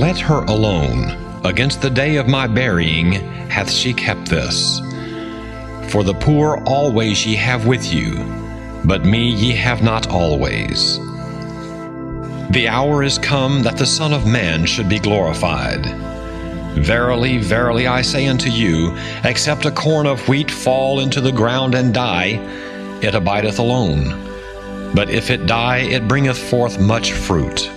Let her alone. Against the day of my burying hath she kept this. For the poor always ye have with you, but me ye have not always. The hour is come that the Son of Man should be glorified. Verily, verily, I say unto you, except a corn of wheat fall into the ground and die, it abideth alone. But if it die, it bringeth forth much fruit.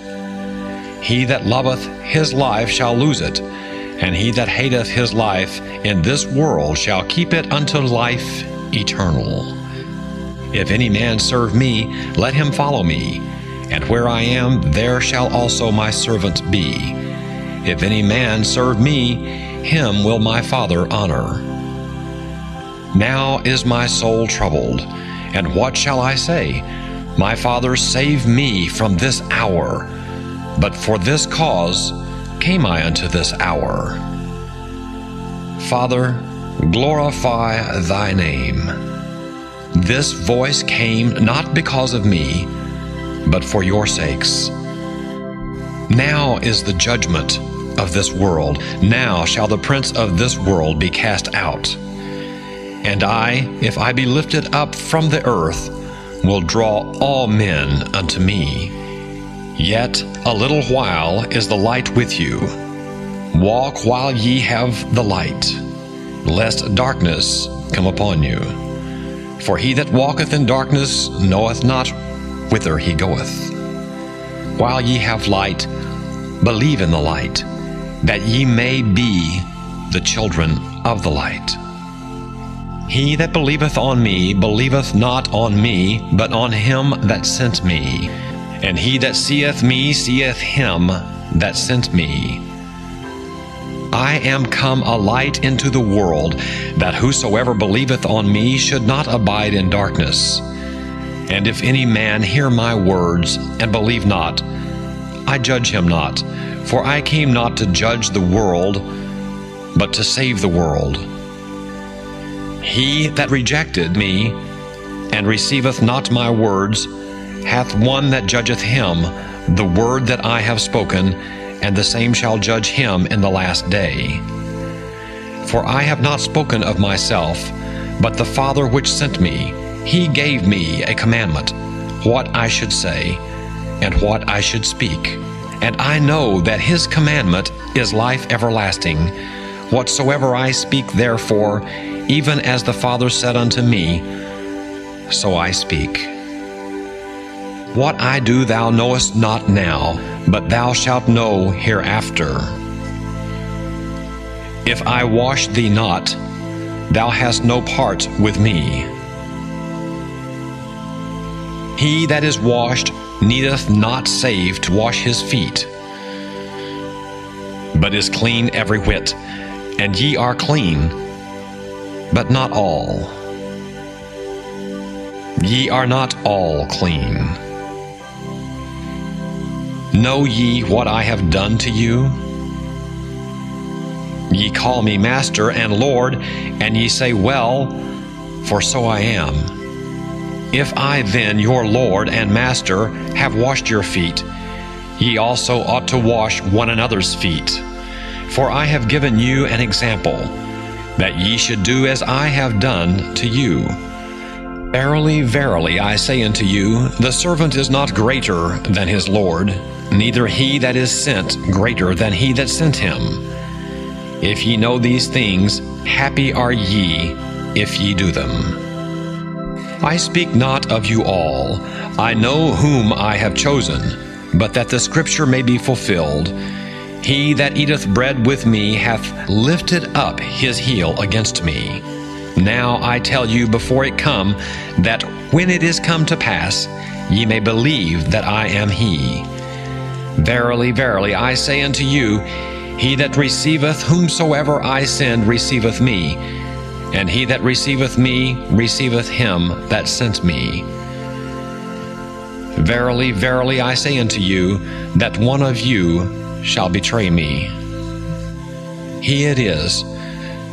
He that loveth his life shall lose it, and he that hateth his life in this world shall keep it unto life eternal. If any man serve me, let him follow me, and where I am, there shall also my servant be. If any man serve me, him will my Father honor. Now is my soul troubled, and what shall I say? My Father, save me from this hour. But for this cause came I unto this hour. Father, glorify thy name. This voice came not because of me, but for your sakes. Now is the judgment of this world. Now shall the prince of this world be cast out. And I, if I be lifted up from the earth, will draw all men unto me. Yet a little while is the light with you. Walk while ye have the light, lest darkness come upon you. For he that walketh in darkness knoweth not whither he goeth. While ye have light, believe in the light, that ye may be the children of the light. He that believeth on me believeth not on me, but on him that sent me. And he that seeth me seeth him that sent me. I am come a light into the world, that whosoever believeth on me should not abide in darkness. And if any man hear my words and believe not, I judge him not, for I came not to judge the world, but to save the world. He that rejected me and receiveth not my words hath one that judgeth him, the word that I have spoken, and the same shall judge him in the last day. For I have not spoken of myself, but the Father which sent me, he gave me a commandment, what I should say, and what I should speak. And I know that his commandment is life everlasting. Whatsoever I speak, therefore, even as the Father said unto me, so I speak. What I do thou knowest not now, but thou shalt know hereafter. If I wash thee not, thou hast no part with me. He that is washed needeth not save to wash his feet, but is clean every whit. And ye are clean, but not all. Ye are not all clean. Know ye what I have done to you? Ye call me Master and Lord, and ye say, Well, for so I am. If I then, your Lord and Master, have washed your feet, ye also ought to wash one another's feet. For I have given you an example, that ye should do as I have done to you. Verily, verily, I say unto you, the servant is not greater than his Lord, neither he that is sent greater than he that sent him. If ye know these things, happy are ye if ye do them. I speak not of you all. I know whom I have chosen, but that the scripture may be fulfilled. He that eateth bread with me hath lifted up his heel against me. Now I tell you before it come, that when it is come to pass, ye may believe that I am he. Verily, verily, I say unto you, he that receiveth whomsoever I send receiveth me, and he that receiveth me receiveth him that sent me. Verily, verily, I say unto you, that one of you shall betray me. He it is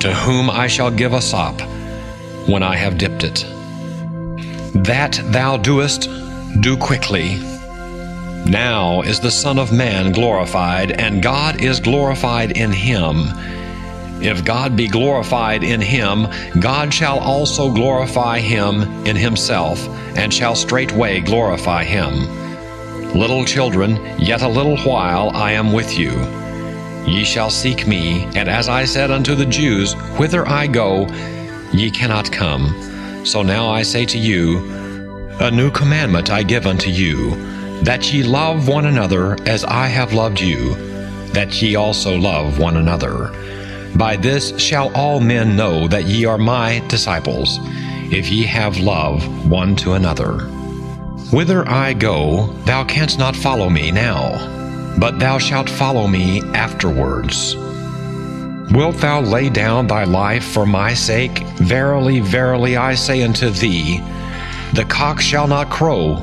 to whom I shall give a sop when I have dipped it. That thou doest, do quickly. Now is the Son of Man glorified, and God is glorified in him. If God be glorified in him, God shall also glorify him in himself, and shall straightway glorify him. Little children, yet a little while I am with you. Ye shall seek me, and as I said unto the Jews, Whither I go, ye cannot come. So now I say to you, A new commandment I give unto you, that ye love one another as I have loved you, that ye also love one another. By this shall all men know that ye are my disciples, if ye have love one to another. Whither I go, thou canst not follow me now, but thou shalt follow me afterwards. Wilt thou lay down thy life for my sake? Verily, verily, I say unto thee, the cock shall not crow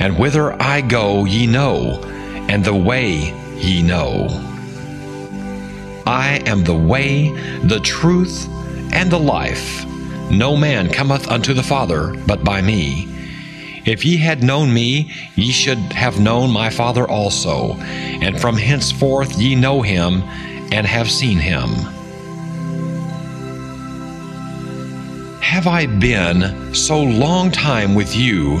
And whither I go, ye know, and the way ye know. I am the way, the truth, and the life. No man cometh unto the Father but by me. If ye had known me, ye should have known my Father also, and from henceforth ye know him and have seen him. Have I been so long time with you,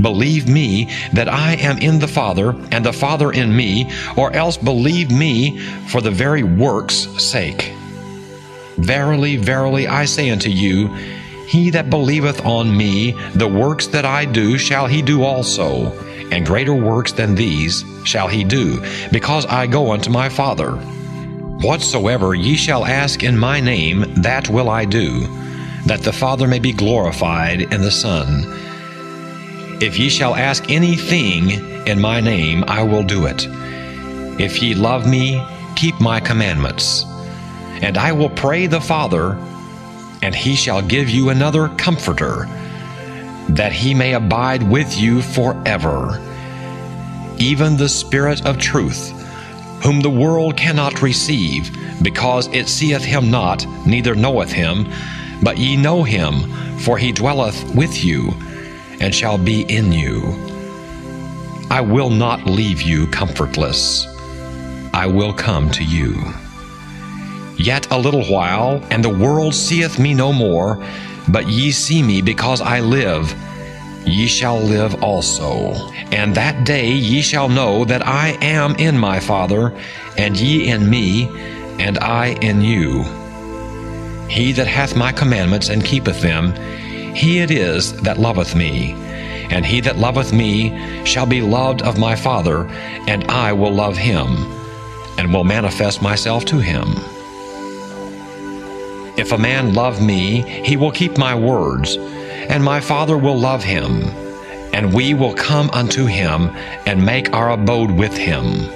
Believe me that I am in the Father, and the Father in me, or else believe me for the very works' sake. Verily, verily, I say unto you, he that believeth on me, the works that I do shall he do also, and greater works than these shall he do, because I go unto my Father. Whatsoever ye shall ask in my name, that will I do, that the Father may be glorified in the Son. If ye shall ask anything in my name, I will do it. If ye love me, keep my commandments. And I will pray the Father, and he shall give you another comforter, that he may abide with you forever. Even the Spirit of truth, whom the world cannot receive, because it seeth him not, neither knoweth him, but ye know him, for he dwelleth with you, and shall be in you. I will not leave you comfortless. I will come to you. Yet a little while, and the world seeth me no more, but ye see me because I live. Ye shall live also. And that day ye shall know that I am in my Father, and ye in me, and I in you. He that hath my commandments and keepeth them, he it is that loveth me. And he that loveth me shall be loved of my Father, and I will love him, and will manifest myself to him. If a man love me, he will keep my words, and my Father will love him, and we will come unto him and make our abode with him.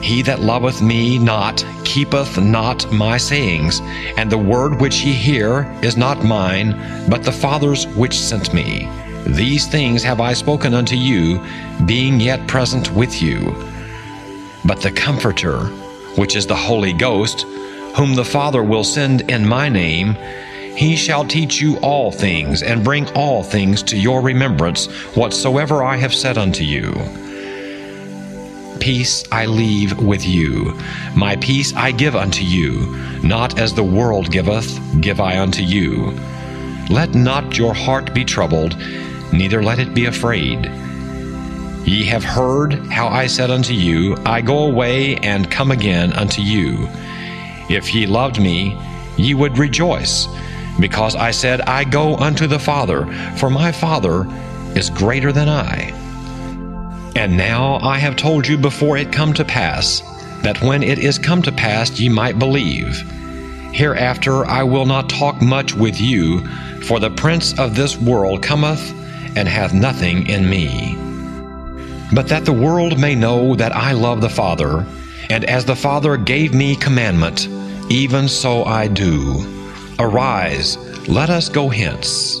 He that loveth me not keepeth not my sayings, and the word which ye hear is not mine, but the Father's which sent me. These things have I spoken unto you, being yet present with you. But the Comforter, which is the Holy Ghost, whom the Father will send in my name, he shall teach you all things, and bring all things to your remembrance, whatsoever I have said unto you. Peace I leave with you, my peace I give unto you, not as the world giveth, give I unto you. Let not your heart be troubled, neither let it be afraid. Ye have heard how I said unto you, I go away and come again unto you. If ye loved me, ye would rejoice, because I said, I go unto the Father, for my Father is greater than I. And now I have told you before it come to pass, that when it is come to pass ye might believe. Hereafter I will not talk much with you, for the prince of this world cometh and hath nothing in me but that the world may know that I love the Father, and as the Father gave me commandment, even so I do. Arise, let us go hence.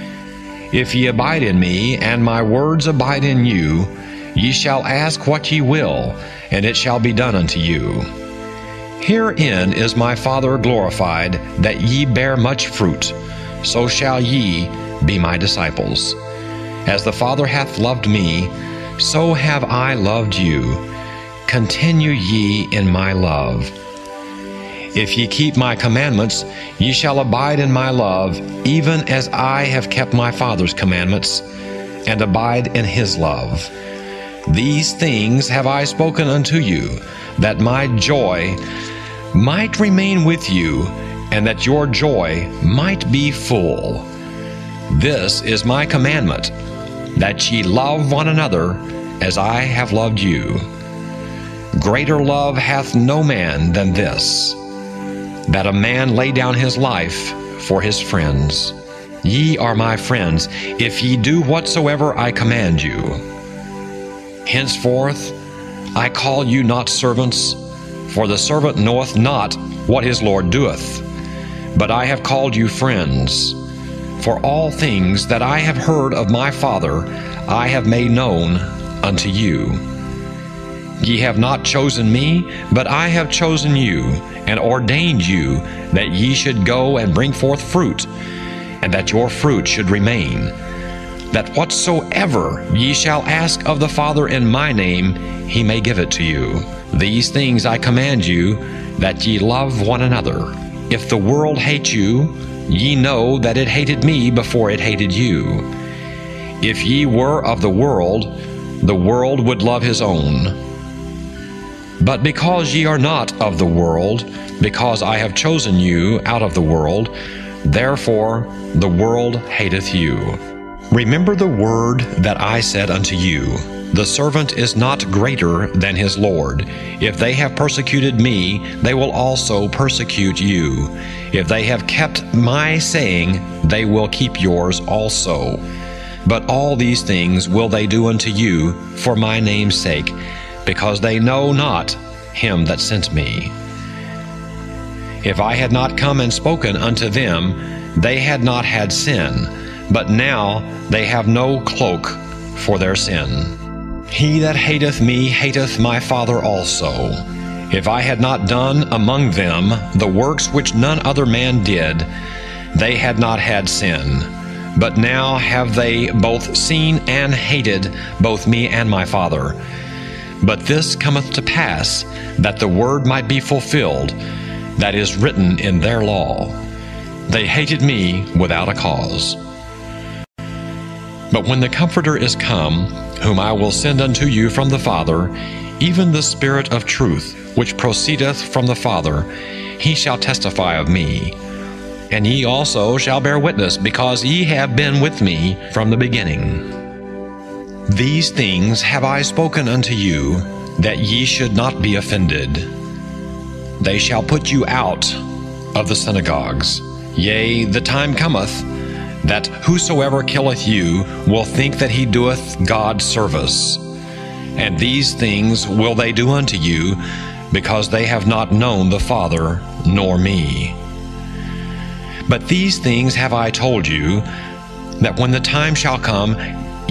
If ye abide in me, and my words abide in you, ye shall ask what ye will, and it shall be done unto you. Herein is my Father glorified, that ye bear much fruit, so shall ye be my disciples. As the Father hath loved me, so have I loved you. Continue ye in my love. If ye keep my commandments, ye shall abide in my love, even as I have kept my Father's commandments, and abide in his love. These things have I spoken unto you, that my joy might remain with you, and that your joy might be full. This is my commandment that ye love one another as I have loved you. Greater love hath no man than this, that a man lay down his life for his friends. Ye are my friends, if ye do whatsoever I command you. Henceforth I call you not servants, for the servant knoweth not what his Lord doeth. But I have called you friends. For all things that I have heard of my Father, I have made known unto you. Ye have not chosen me, but I have chosen you, and ordained you that ye should go and bring forth fruit, and that your fruit should remain, that whatsoever ye shall ask of the Father in my name, he may give it to you. These things I command you, that ye love one another. If the world hate you, Ye know that it hated me before it hated you. If ye were of the world, the world would love his own. But because ye are not of the world, because I have chosen you out of the world, therefore the world hateth you. Remember the word that I said unto you The servant is not greater than his Lord. If they have persecuted me, they will also persecute you. If they have kept my saying, they will keep yours also. But all these things will they do unto you for my name's sake, because they know not him that sent me. If I had not come and spoken unto them, they had not had sin, but now they have no cloak for their sin. He that hateth me hateth my Father also. If I had not done among them the works which none other man did, they had not had sin. But now have they both seen and hated both me and my Father. But this cometh to pass, that the word might be fulfilled, that is written in their law. They hated me without a cause. But when the Comforter is come, whom I will send unto you from the Father, even the Spirit of truth, which proceedeth from the Father, he shall testify of me. And ye also shall bear witness, because ye have been with me from the beginning. These things have I spoken unto you, that ye should not be offended. they shall put you out of the synagogues. Yea, the time cometh that whosoever killeth you will think that he doeth God service. And these things will they do unto you, because they have not known the Father nor me. But these things have I told you, that when the time shall come,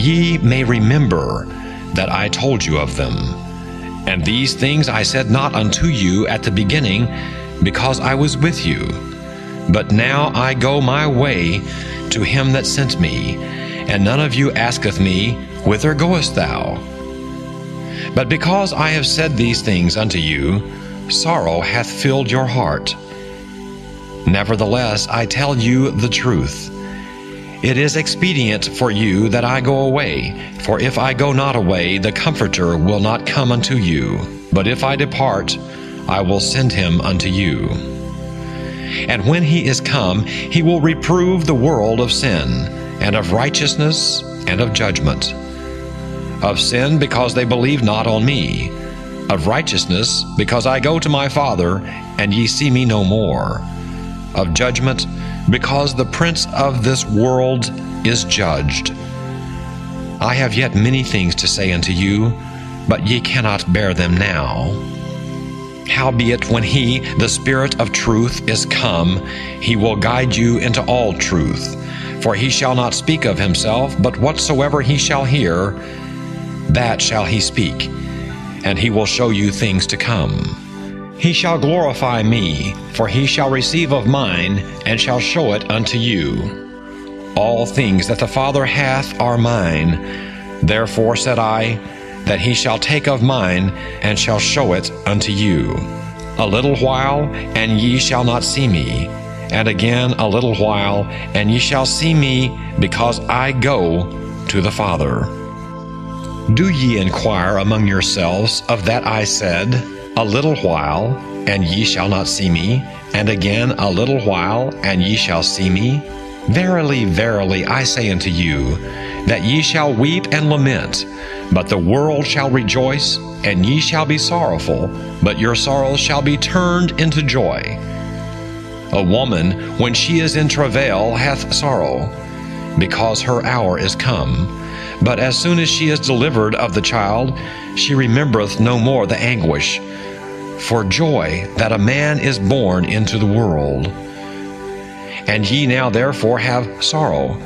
ye may remember that I told you of them. And these things I said not unto you at the beginning, because I was with you. But now I go my way to him that sent me, and none of you asketh me, Whither goest thou? But because I have said these things unto you, sorrow hath filled your heart. Nevertheless, I tell you the truth. It is expedient for you that I go away, for if I go not away, the Comforter will not come unto you. But if I depart, I will send him unto you. And when he is come, he will reprove the world of sin, and of righteousness, and of judgment. Of sin, because they believe not on me. Of righteousness, because I go to my Father, and ye see me no more. Of judgment, because the prince of this world is judged. I have yet many things to say unto you, but ye cannot bear them now. Howbeit, when he, the Spirit of truth, is come, he will guide you into all truth. For he shall not speak of himself, but whatsoever he shall hear, that shall he speak, and he will show you things to come. He shall glorify me, for he shall receive of mine, and shall show it unto you. All things that the Father hath are mine. Therefore said I, that he shall take of mine, and shall show it unto you. A little while, and ye shall not see me, and again a little while, and ye shall see me, because I go to the Father. Do ye inquire among yourselves of that I said, A little while, and ye shall not see me, and again a little while, and ye shall see me? Verily, verily, I say unto you, that ye shall weep and lament, but the world shall rejoice, and ye shall be sorrowful, but your sorrows shall be turned into joy. A woman, when she is in travail, hath sorrow, because her hour is come. But as soon as she is delivered of the child, she remembereth no more the anguish for joy that a man is born into the world. And ye now therefore have sorrow,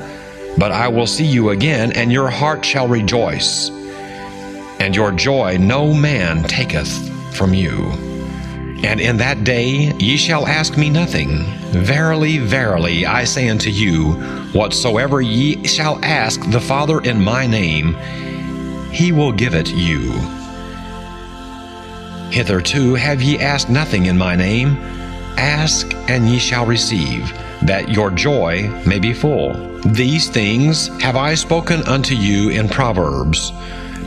but I will see you again, and your heart shall rejoice, and your joy no man taketh from you. And in that day ye shall ask me nothing. Verily, verily, I say unto you, whatsoever ye shall ask the Father in my name, he will give it you. Hitherto have ye asked nothing in my name. Ask, and ye shall receive, that your joy may be full. These things have I spoken unto you in Proverbs.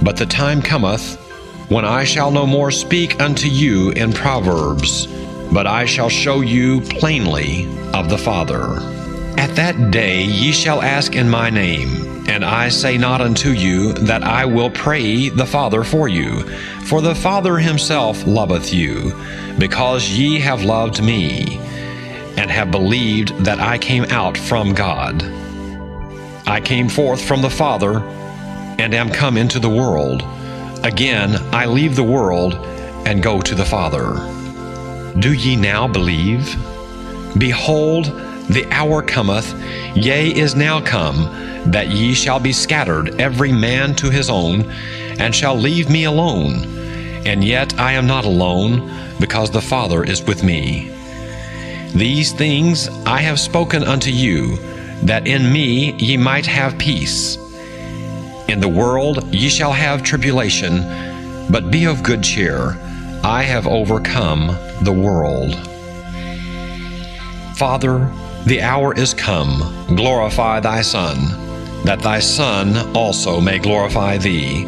But the time cometh when I shall no more speak unto you in Proverbs, but I shall show you plainly of the Father. At that day ye shall ask in my name, and I say not unto you that I will pray the Father for you, for the Father himself loveth you, because ye have loved me, and have believed that I came out from God. I came forth from the Father, and am come into the world. Again, I leave the world and go to the Father. Do ye now believe? Behold, the hour cometh, yea, is now come, that ye shall be scattered, every man to his own, and shall leave me alone. And yet I am not alone, because the Father is with me. These things I have spoken unto you, that in me ye might have peace. In the world ye shall have tribulation, but be of good cheer. I have overcome the world. Father, the hour is come. Glorify thy Son, that thy Son also may glorify thee,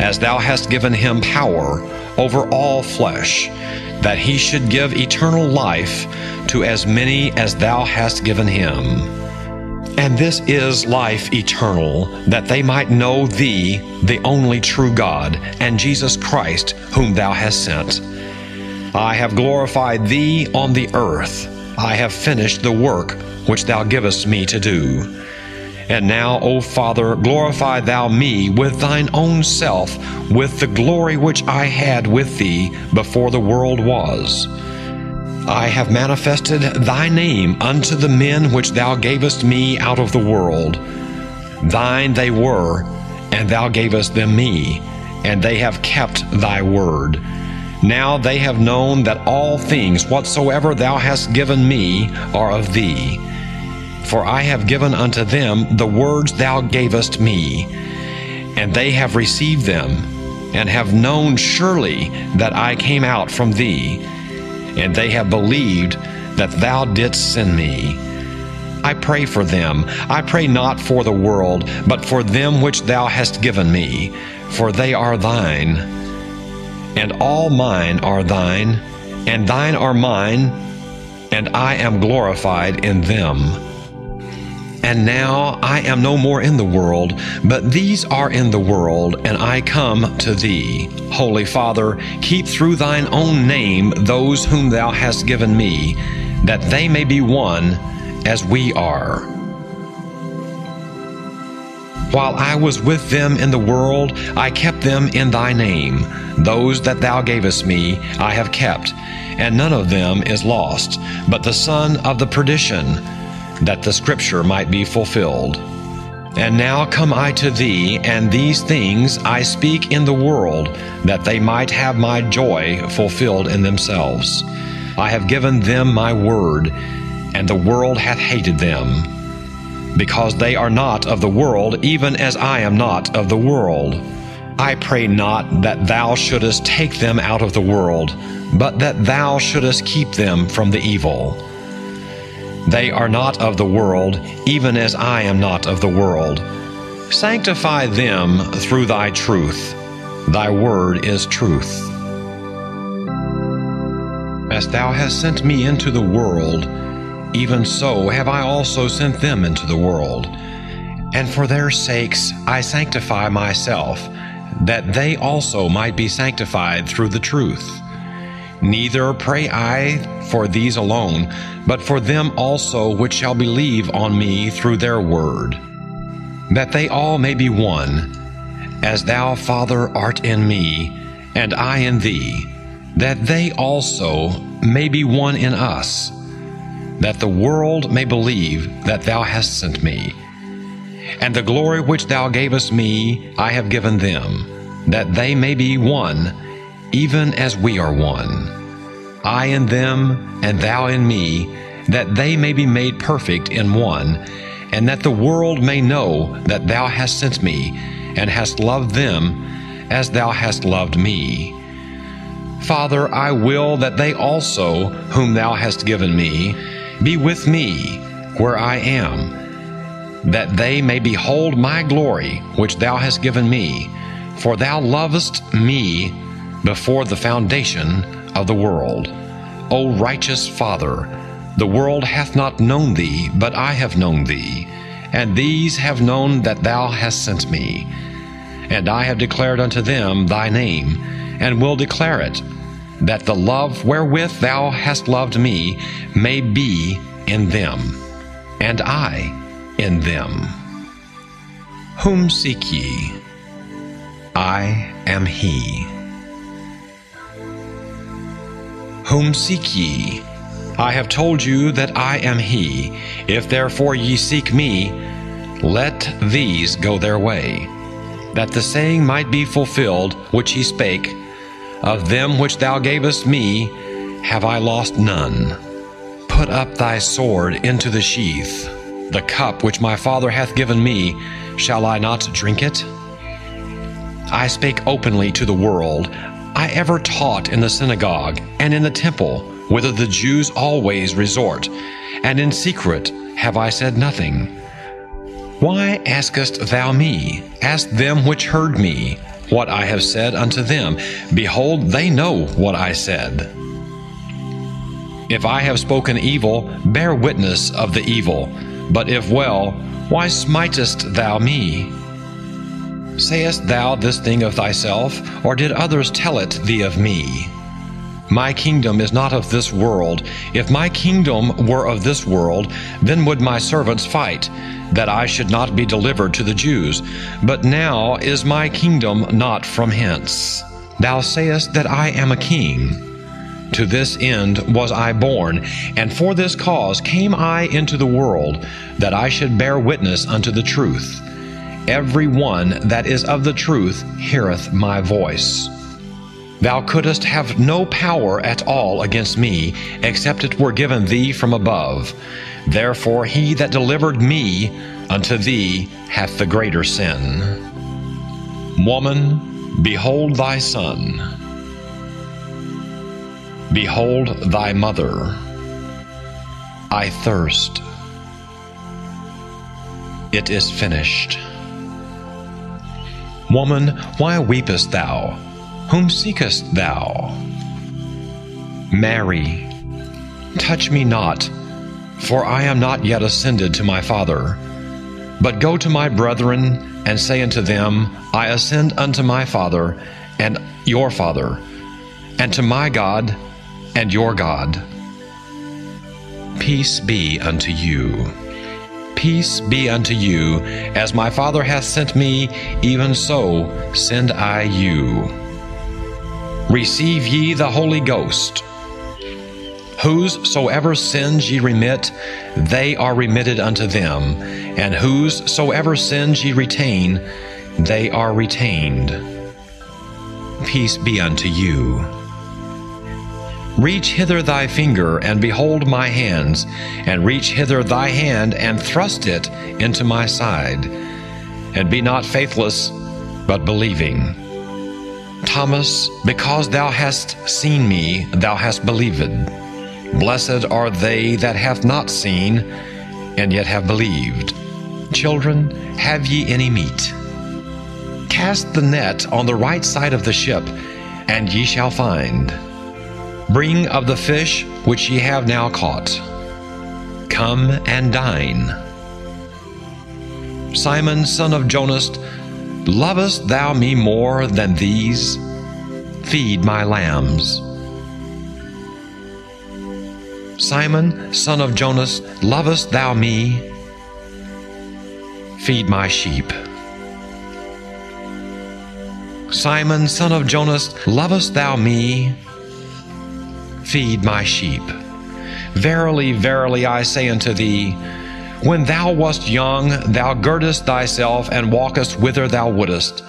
as thou hast given him power over all flesh, that he should give eternal life to as many as thou hast given him. And this is life eternal, that they might know thee, the only true God, and Jesus Christ, whom thou hast sent. I have glorified thee on the earth. I have finished the work which thou givest me to do. And now, O Father, glorify thou me with thine own self, with the glory which I had with thee before the world was. I have manifested thy name unto the men which thou gavest me out of the world. Thine they were, and thou gavest them me, and they have kept thy word. Now they have known that all things whatsoever thou hast given me are of thee. For I have given unto them the words thou gavest me, and they have received them, and have known surely that I came out from thee and they have believed that thou didst send me. I pray for them. I pray not for the world, but for them which thou hast given me, for they are thine. And all mine are thine, and thine are mine, and I am glorified in them. And now I am no more in the world, but these are in the world, and I come to thee. Holy Father, keep through thine own name those whom thou hast given me, that they may be one as we are. While I was with them in the world, I kept them in thy name. Those that thou gavest me, I have kept, and none of them is lost, but the son of the perdition that the scripture might be fulfilled. And now come I to thee, and these things I speak in the world, that they might have my joy fulfilled in themselves. I have given them my word, and the world hath hated them, because they are not of the world, even as I am not of the world. I pray not that thou shouldest take them out of the world, but that thou shouldest keep them from the evil. They are not of the world, even as I am not of the world. Sanctify them through thy truth. Thy word is truth. As thou hast sent me into the world, even so have I also sent them into the world. And for their sakes I sanctify myself, that they also might be sanctified through the truth. Neither pray I for these alone, but for them also which shall believe on me through their word, that they all may be one, as thou, Father, art in me, and I in thee, that they also may be one in us, that the world may believe that thou hast sent me. And the glory which thou gavest me I have given them, that they may be one even as we are one. I in them, and thou in me, that they may be made perfect in one, and that the world may know that thou hast sent me, and hast loved them as thou hast loved me. Father, I will that they also, whom thou hast given me, be with me where I am, that they may behold my glory which thou hast given me, for thou lovest me before the foundation of the world. O righteous Father, the world hath not known thee, but I have known thee, and these have known that thou hast sent me. And I have declared unto them thy name, and will declare it, that the love wherewith thou hast loved me may be in them, and I in them. Whom seek ye? I am he. Whom seek ye? I have told you that I am he. If therefore ye seek me, let these go their way, that the saying might be fulfilled which he spake, Of them which thou gavest me have I lost none. Put up thy sword into the sheath. The cup which my Father hath given me, shall I not drink it? I spake openly to the world. I ever taught in the synagogue and in the temple, whither the Jews always resort, and in secret have I said nothing. Why askest thou me? Ask them which heard me what I have said unto them. Behold, they know what I said. If I have spoken evil, bear witness of the evil. But if well, why smitest thou me? Sayest thou this thing of thyself, or did others tell it thee of me? My kingdom is not of this world. If my kingdom were of this world, then would my servants fight, that I should not be delivered to the Jews. But now is my kingdom not from hence. Thou sayest that I am a king. To this end was I born, and for this cause came I into the world, that I should bear witness unto the truth. Every one that is of the truth heareth my voice. Thou couldst have no power at all against me, except it were given thee from above. Therefore he that delivered me unto thee hath the greater sin. Woman, behold thy son. Behold thy mother. I thirst. It is finished. Woman, why weepest thou? Whom seekest thou? Mary, touch me not, for I am not yet ascended to my Father. But go to my brethren, and say unto them, I ascend unto my Father, and your Father, and to my God, and your God. Peace be unto you. Peace be unto you. As my Father hath sent me, even so send I you. Receive ye the Holy Ghost. Whosesoever sins ye remit, they are remitted unto them, and whosesoever sins ye retain, they are retained. Peace be unto you. Reach hither thy finger, and behold my hands, and reach hither thy hand, and thrust it into my side. And be not faithless, but believing. Thomas, because thou hast seen me, thou hast believed. Blessed are they that have not seen, and yet have believed. Children, have ye any meat? Cast the net on the right side of the ship, and ye shall find. Bring of the fish which ye have now caught. Come and dine. Simon, son of Jonas, Lovest thou me more than these? Feed my lambs. Simon, son of Jonas, lovest thou me? Feed my sheep. Simon, son of Jonas, lovest thou me? Feed my sheep. Verily, verily, I say unto thee, when thou wast young, thou girdest thyself and walkest whither thou wouldest.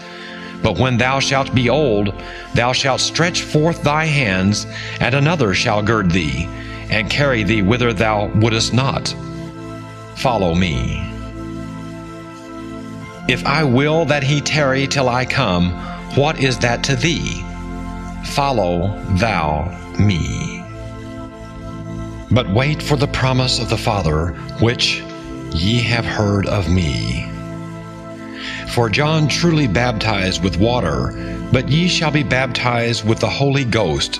But when thou shalt be old, thou shalt stretch forth thy hands, and another shall gird thee, and carry thee whither thou wouldest not. Follow me. If I will that he tarry till I come, what is that to thee? Follow thou me. But wait for the promise of the Father, which ye have heard of me. For John truly baptized with water, but ye shall be baptized with the Holy Ghost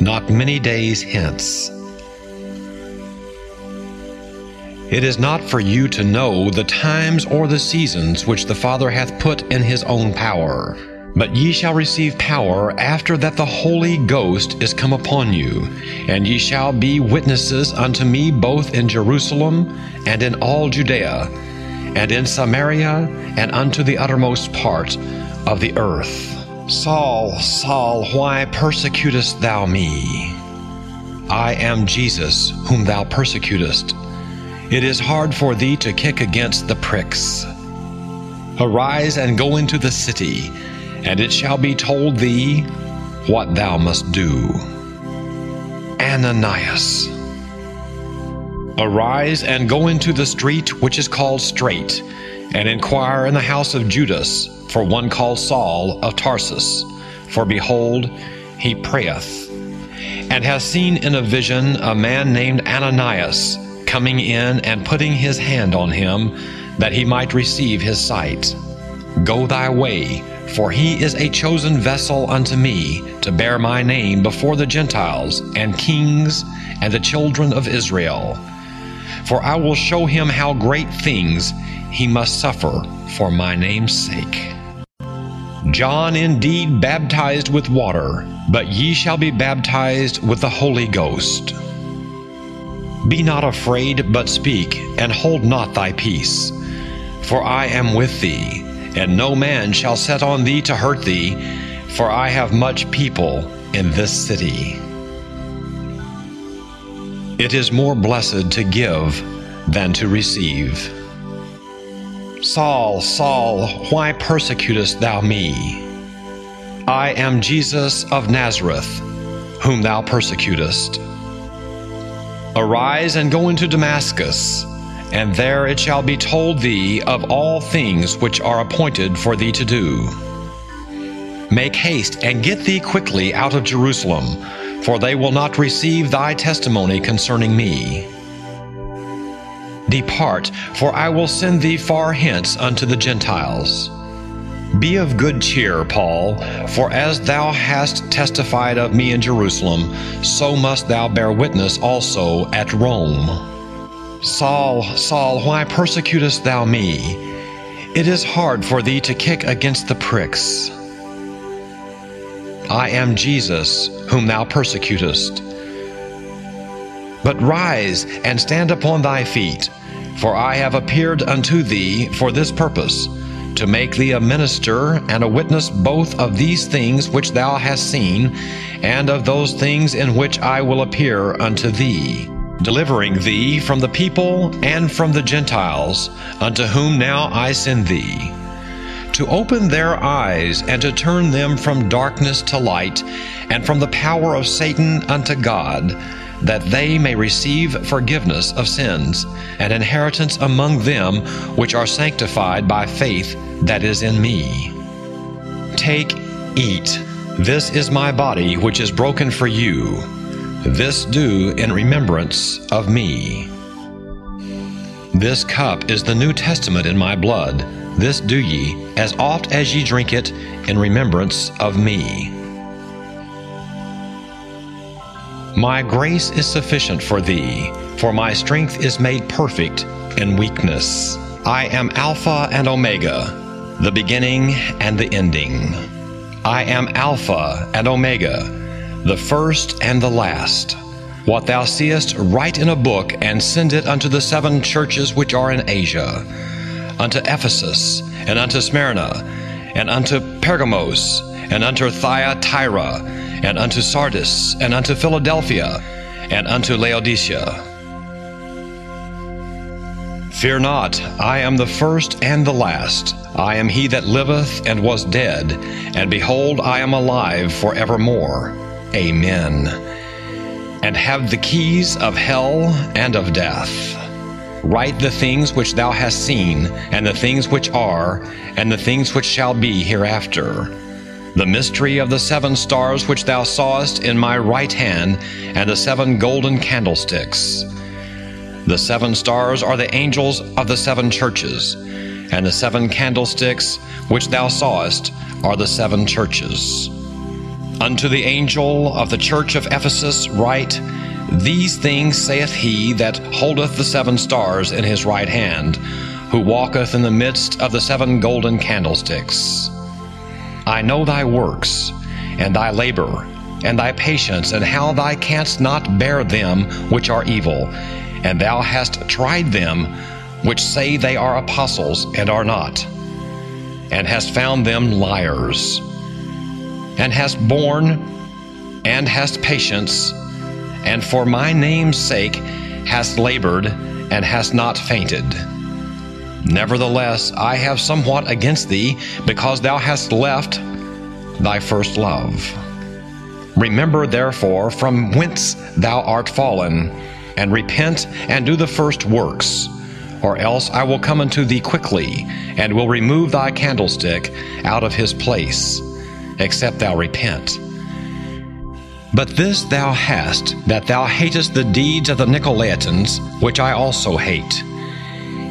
not many days hence. It is not for you to know the times or the seasons which the Father hath put in his own power. But ye shall receive power after that the Holy Ghost is come upon you, and ye shall be witnesses unto me both in Jerusalem and in all Judea, and in Samaria, and unto the uttermost part of the earth. Saul, Saul, why persecutest thou me? I am Jesus, whom thou persecutest. It is hard for thee to kick against the pricks. Arise and go into the city and it shall be told thee what thou must do. Ananias. Arise and go into the street which is called Straight, and inquire in the house of Judas for one called Saul of Tarsus. For behold, he prayeth, and hath seen in a vision a man named Ananias coming in and putting his hand on him, that he might receive his sight. Go thy way for he is a chosen vessel unto me to bear my name before the Gentiles and kings and the children of Israel. For I will show him how great things he must suffer for my name's sake. John indeed baptized with water, but ye shall be baptized with the Holy Ghost. Be not afraid, but speak, and hold not thy peace. For I am with thee, and no man shall set on thee to hurt thee, for I have much people in this city. It is more blessed to give than to receive. Saul, Saul, why persecutest thou me? I am Jesus of Nazareth, whom thou persecutest. Arise and go into Damascus, and there it shall be told thee of all things which are appointed for thee to do. Make haste and get thee quickly out of Jerusalem, for they will not receive thy testimony concerning me. Depart, for I will send thee far hence unto the Gentiles. Be of good cheer, Paul, for as thou hast testified of me in Jerusalem, so must thou bear witness also at Rome. Saul, Saul, why persecutest thou me? It is hard for thee to kick against the pricks. I am Jesus, whom thou persecutest. But rise and stand upon thy feet, for I have appeared unto thee for this purpose to make thee a minister and a witness both of these things which thou hast seen, and of those things in which I will appear unto thee, delivering thee from the people and from the Gentiles, unto whom now I send thee, to open their eyes and to turn them from darkness to light, and from the power of Satan unto God that they may receive forgiveness of sins, and inheritance among them which are sanctified by faith that is in me. Take, eat. This is my body which is broken for you. This do in remembrance of me. This cup is the New Testament in my blood. This do ye, as oft as ye drink it, in remembrance of me. My grace is sufficient for thee, for my strength is made perfect in weakness. I am Alpha and Omega, the beginning and the ending. I am Alpha and Omega, the first and the last. What thou seest, write in a book and send it unto the seven churches which are in Asia unto Ephesus, and unto Smyrna, and unto Pergamos, and unto Thyatira and unto Sardis, and unto Philadelphia, and unto Laodicea. Fear not, I am the first and the last. I am he that liveth and was dead, and behold, I am alive for evermore. Amen. And have the keys of hell and of death. Write the things which thou hast seen, and the things which are, and the things which shall be hereafter the mystery of the seven stars which thou sawest in my right hand, and the seven golden candlesticks. The seven stars are the angels of the seven churches, and the seven candlesticks which thou sawest are the seven churches. Unto the angel of the church of Ephesus write, These things saith he that holdeth the seven stars in his right hand, who walketh in the midst of the seven golden candlesticks. I know thy works, and thy labor, and thy patience, and how thou canst not bear them which are evil, and thou hast tried them which say they are apostles and are not, and hast found them liars, and hast borne, and hast patience, and for my name's sake hast labored, and hast not fainted. Nevertheless, I have somewhat against thee, because thou hast left thy first love. Remember, therefore, from whence thou art fallen, and repent and do the first works, or else I will come unto thee quickly, and will remove thy candlestick out of his place, except thou repent. But this thou hast, that thou hatest the deeds of the Nicolaitans, which I also hate.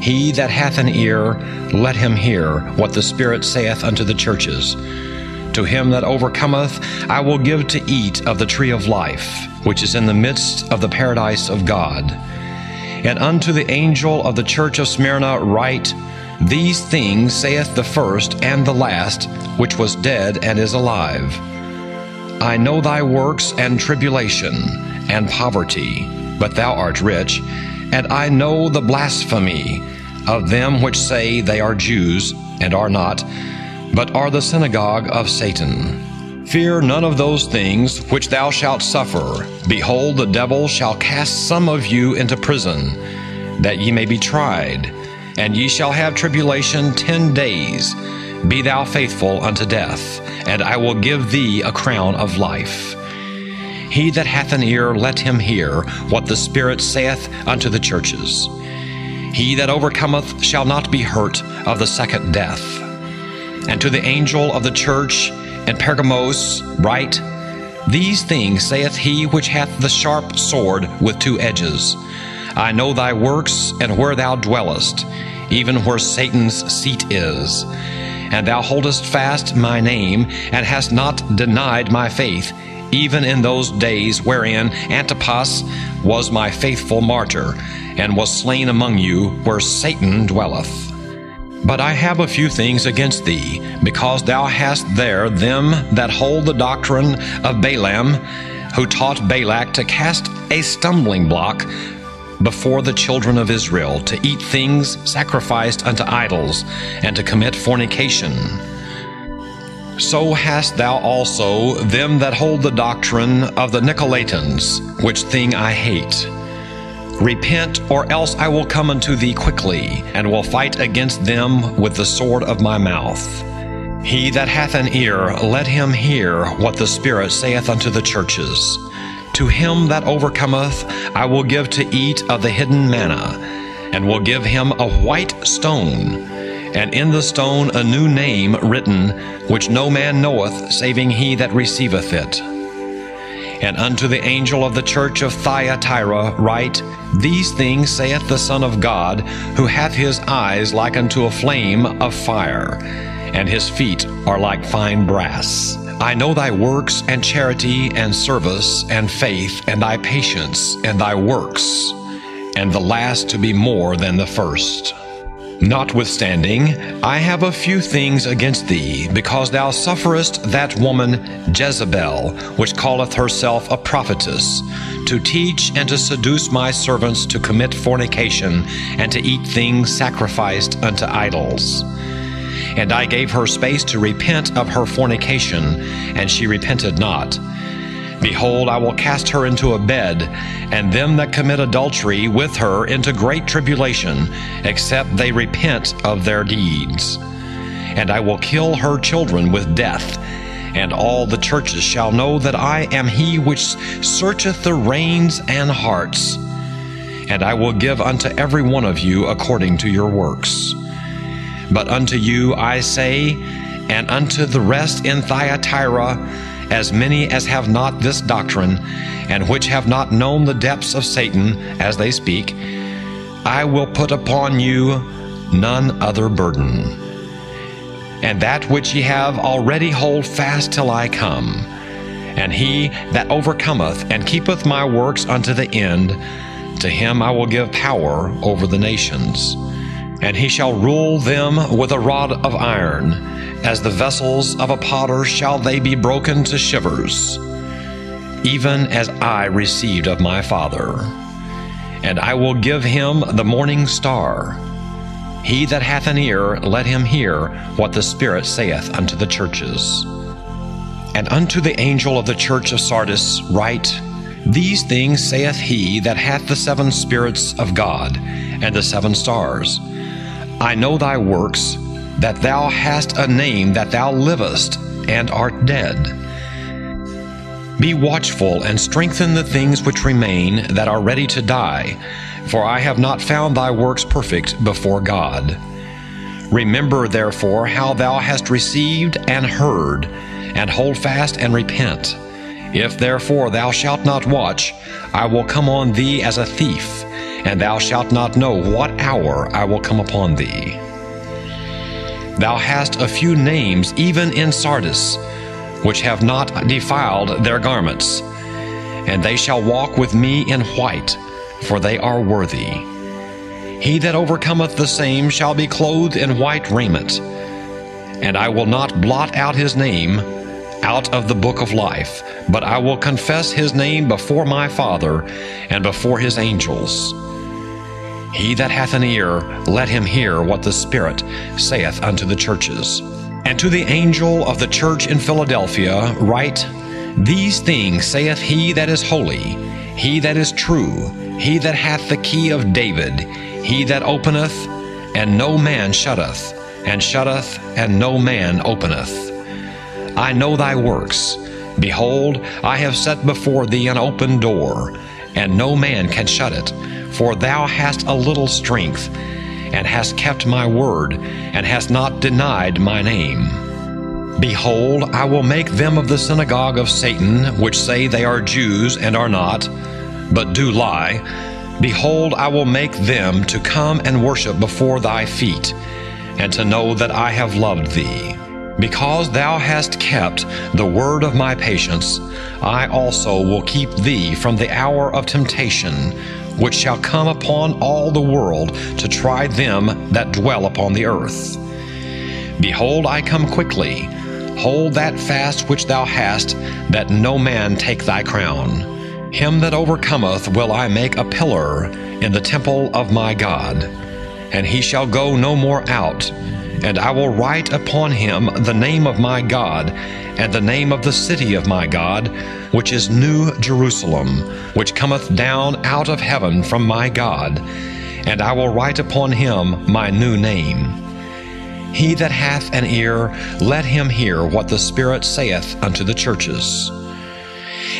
He that hath an ear, let him hear what the Spirit saith unto the churches. To him that overcometh, I will give to eat of the tree of life, which is in the midst of the paradise of God. And unto the angel of the church of Smyrna write, These things saith the first and the last, which was dead and is alive. I know thy works and tribulation and poverty, but thou art rich, and I know the blasphemy of them which say they are Jews and are not, but are the synagogue of Satan. Fear none of those things which thou shalt suffer. Behold, the devil shall cast some of you into prison, that ye may be tried and ye shall have tribulation ten days. Be thou faithful unto death, and I will give thee a crown of life. He that hath an ear, let him hear what the Spirit saith unto the churches. He that overcometh shall not be hurt of the second death. And to the angel of the church in Pergamos write, These things saith he which hath the sharp sword with two edges. I know thy works and where thou dwellest, even where Satan's seat is. And thou holdest fast my name, and hast not denied my faith, even in those days wherein Antipas was my faithful martyr, and was slain among you where Satan dwelleth. But I have a few things against thee, because thou hast there them that hold the doctrine of Balaam, who taught Balak to cast a stumbling block before the children of Israel to eat things sacrificed unto idols and to commit fornication. So hast thou also them that hold the doctrine of the Nicolaitans, which thing I hate. Repent, or else I will come unto thee quickly, and will fight against them with the sword of my mouth. He that hath an ear, let him hear what the Spirit saith unto the churches. To him that overcometh, I will give to eat of the hidden manna, and will give him a white stone, and in the stone a new name written, which no man knoweth, saving he that receiveth it. And unto the angel of the church of Thyatira write, These things saith the Son of God, who hath his eyes like unto a flame of fire, and his feet are like fine brass. I know thy works and charity and service and faith and thy patience and thy works, and the last to be more than the first. Notwithstanding, I have a few things against thee, because thou sufferest that woman Jezebel, which calleth herself a prophetess, to teach and to seduce my servants to commit fornication and to eat things sacrificed unto idols. And I gave her space to repent of her fornication, and she repented not. Behold, I will cast her into a bed, and them that commit adultery with her into great tribulation, except they repent of their deeds. And I will kill her children with death, and all the churches shall know that I am he which searcheth the reins and hearts. And I will give unto every one of you according to your works. But unto you I say, and unto the rest in Thyatira, as many as have not this doctrine, and which have not known the depths of Satan, as they speak, I will put upon you none other burden. And that which ye have already hold fast till I come. And he that overcometh and keepeth my works unto the end, to him I will give power over the nations and he shall rule them with a rod of iron. As the vessels of a potter shall they be broken to shivers, even as I received of my Father. And I will give him the morning star. He that hath an ear, let him hear what the Spirit saith unto the churches. And unto the angel of the church of Sardis write, These things saith he that hath the seven spirits of God and the seven stars. I know thy works, that thou hast a name, that thou livest and art dead. Be watchful and strengthen the things which remain that are ready to die, for I have not found thy works perfect before God. Remember therefore how thou hast received and heard, and hold fast and repent. If therefore thou shalt not watch, I will come on thee as a thief and thou shalt not know what hour I will come upon thee. Thou hast a few names even in Sardis, which have not defiled their garments, and they shall walk with me in white, for they are worthy. He that overcometh the same shall be clothed in white raiment. And I will not blot out his name out of the book of life, but I will confess his name before my Father and before his angels. He that hath an ear, let him hear what the Spirit saith unto the churches. And to the angel of the church in Philadelphia write, These things saith he that is holy, he that is true, he that hath the key of David, he that openeth, and no man shutteth, and shutteth, and no man openeth. I know thy works. Behold, I have set before thee an open door, and no man can shut it. For thou hast a little strength, and hast kept my word, and hast not denied my name. Behold, I will make them of the synagogue of Satan, which say they are Jews and are not, but do lie. Behold, I will make them to come and worship before thy feet, and to know that I have loved thee. Because thou hast kept the word of my patience, I also will keep thee from the hour of temptation, which shall come upon all the world to try them that dwell upon the earth. Behold, I come quickly. Hold that fast which thou hast, that no man take thy crown. Him that overcometh will I make a pillar in the temple of my God, and he shall go no more out and I will write upon him the name of my God, and the name of the city of my God, which is New Jerusalem, which cometh down out of heaven from my God, and I will write upon him my new name. He that hath an ear, let him hear what the Spirit saith unto the churches.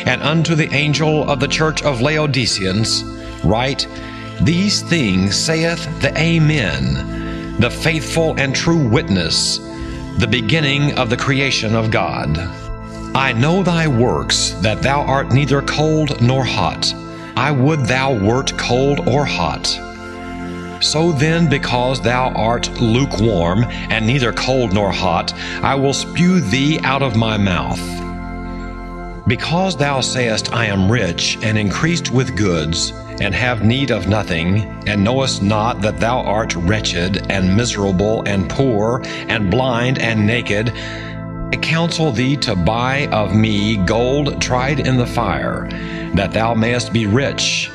And unto the angel of the church of Laodiceans, write, These things saith the Amen the faithful and true witness, the beginning of the creation of God. I know thy works, that thou art neither cold nor hot. I would thou wert cold or hot. So then, because thou art lukewarm, and neither cold nor hot, I will spew thee out of my mouth. Because thou sayest, I am rich and increased with goods, and have need of nothing, and knowest not that thou art wretched, and miserable, and poor, and blind, and naked, I counsel thee to buy of me gold tried in the fire, that thou mayest be rich,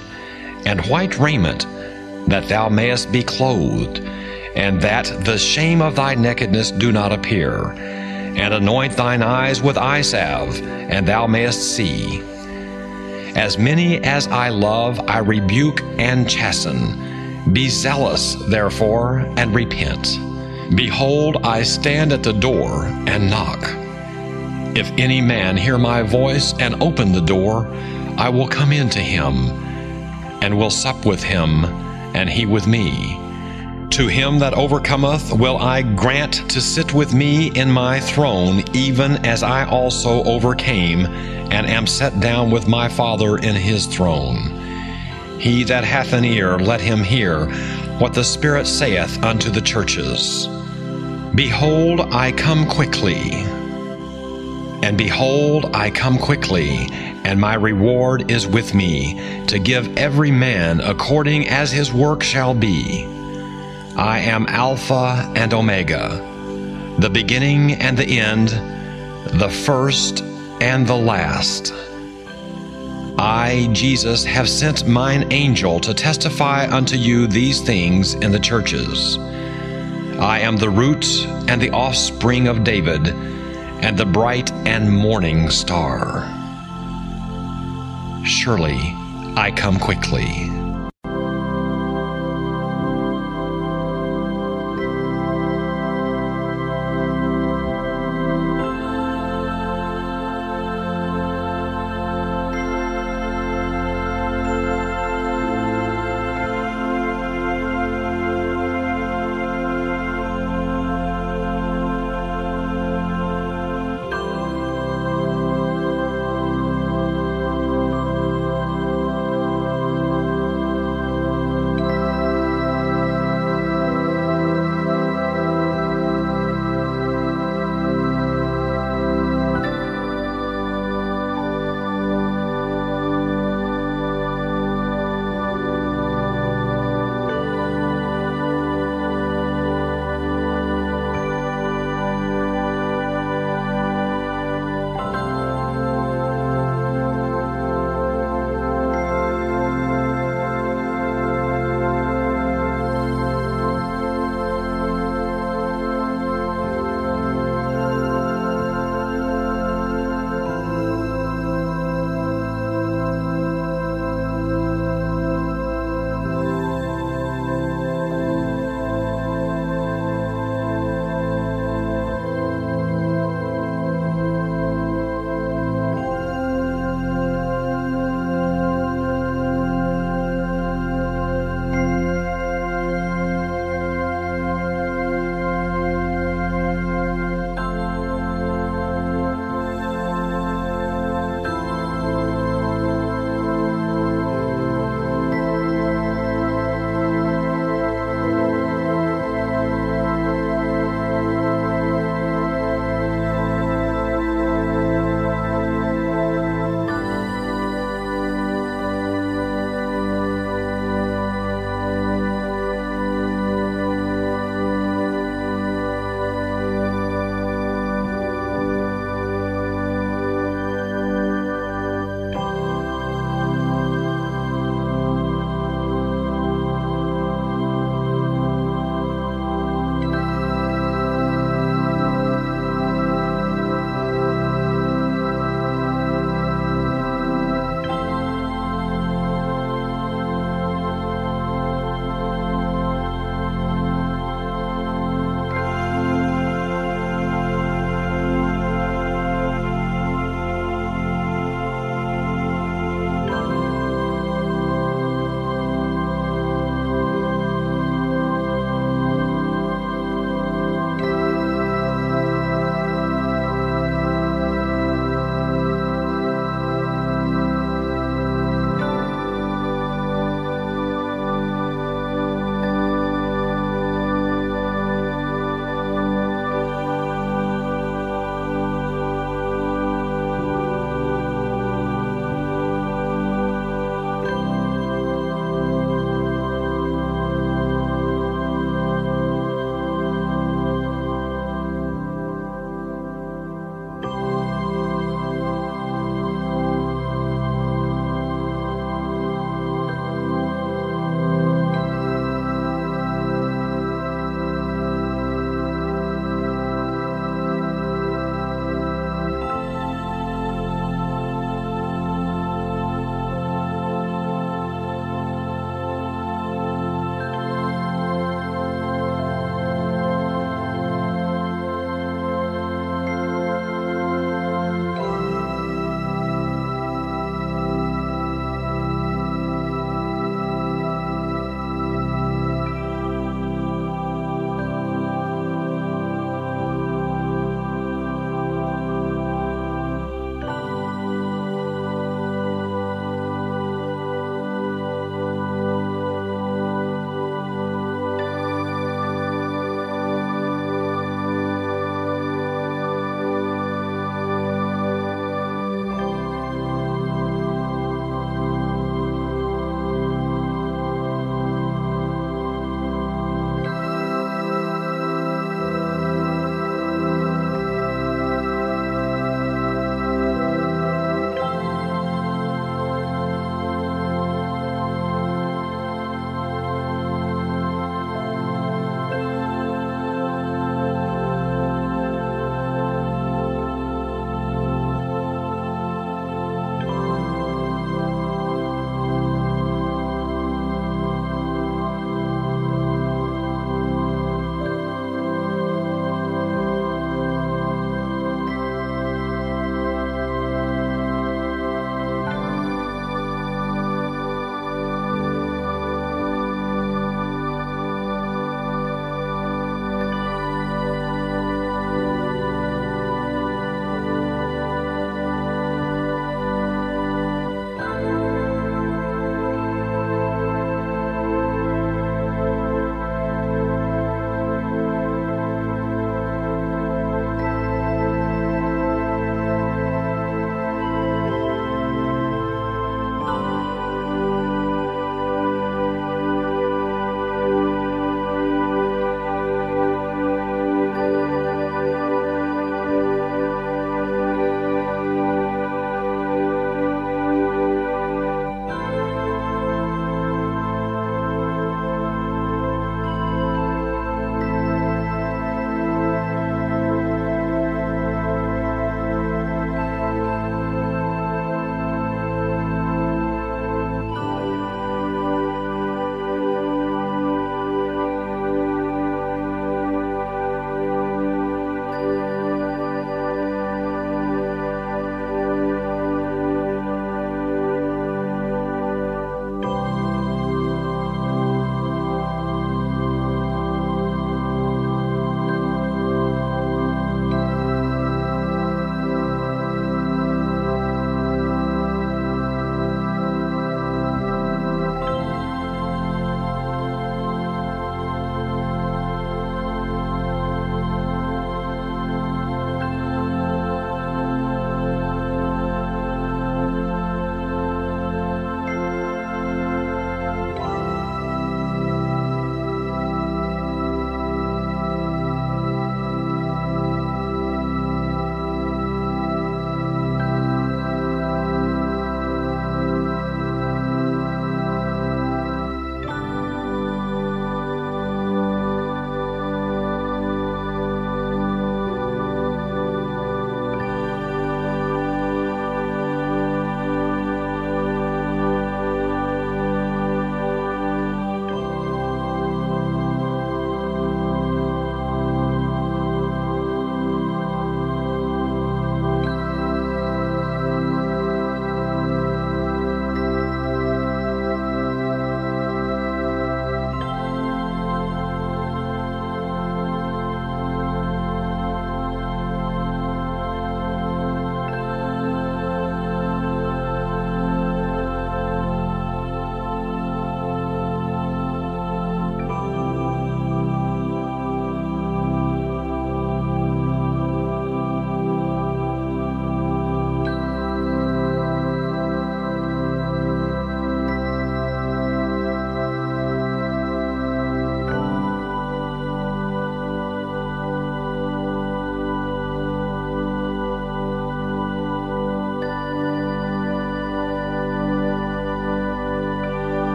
and white raiment, that thou mayest be clothed, and that the shame of thy nakedness do not appear, and anoint thine eyes with eye salve, and thou mayest see. As many as I love, I rebuke and chasten. Be zealous, therefore, and repent. Behold, I stand at the door and knock. If any man hear my voice and open the door, I will come in to him, and will sup with him, and he with me. To him that overcometh will I grant to sit with me in my throne, even as I also overcame, and am set down with my Father in his throne. He that hath an ear, let him hear what the Spirit saith unto the churches. Behold, I come quickly. And behold, I come quickly, and my reward is with me, to give every man according as his work shall be. I am Alpha and Omega, the beginning and the end, the first and the last. I, Jesus, have sent mine angel to testify unto you these things in the churches. I am the root and the offspring of David, and the bright and morning star. Surely I come quickly.